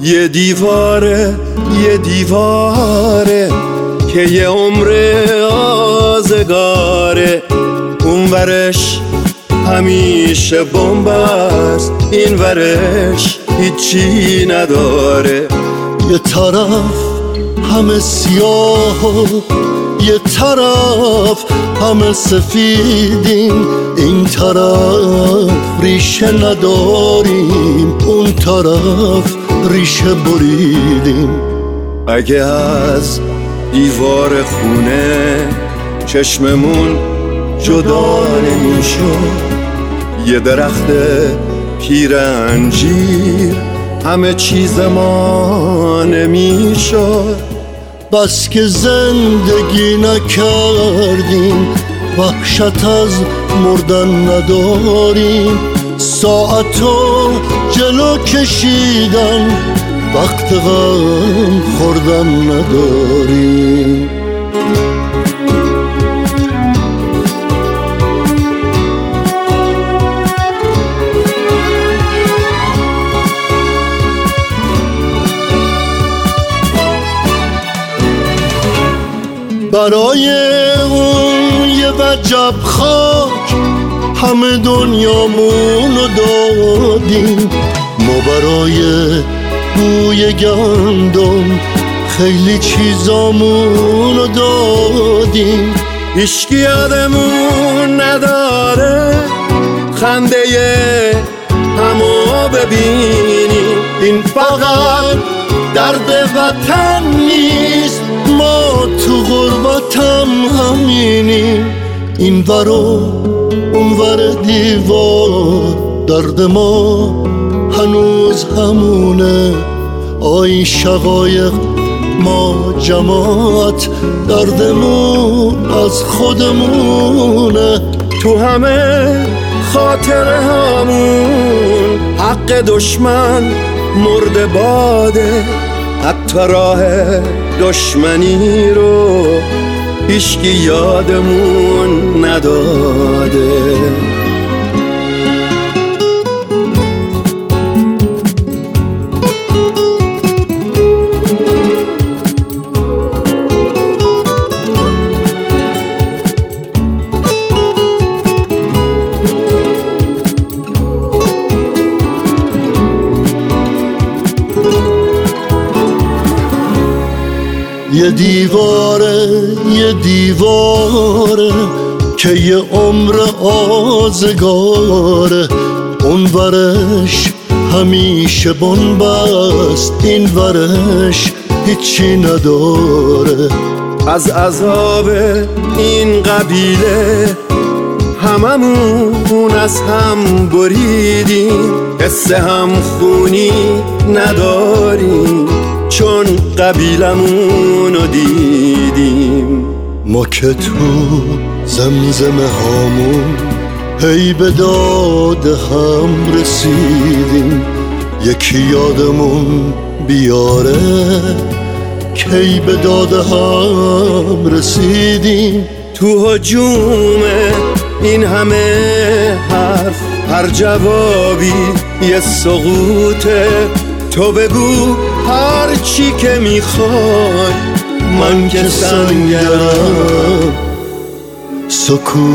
یه دیواره یه دیواره که یه عمر آزگاره. اون ورش همیشه بمب است این ورش هیچی نداره. یه طرف همه سیاه یه طرف همه سفیدیم این طرف ریشه نداریم اون طرف ریشه بریدیم. اگه از دیوار خونه چشممون جدا نمی‌شد یه درخت پیر انجیر همه چیز ما نمی‌شد. بس که زندگی نکردیم وحشت از مردن نداریم. ساعتو جلو کشیدن. وقت غم خوردن نداریم برای اون یه وجب خاک. همه دنیامون رو دادیم. ما برای بوی گندم خیلی چیزامون رو دادیم. هیچکی یادمون نداره خنده همو ببینیم. این فقط درد وطن نیست ما تو غربتم همینیم. این ور اون ور دیوار درد ما هنوز همونه. آی شقایق ما جماعت دردمون از خودمونه. تو همه خاطر همون حق دشمن مرد باده. حتی راه دشمنی رو هیچکی یادمون نداده. یه دیواره یه دیواره که یه عمر آزگاره. اون ورش همیشه بنبست این ورش هیچی نداره. از عذاب این قبیله هممون از هم بریدیم حس هم خونی نداریم. چون قبیلمون رو دیدیم. ما که تو زمزمه هامون هی به داد هم رسیدیم. یکی یادمون بیاره کی به داد هم رسیدیم. تو هجوم این همه حرف هر جوابی یه سقوطه تو بگو هر چی که می‌خوای من که سنگرم. سکوته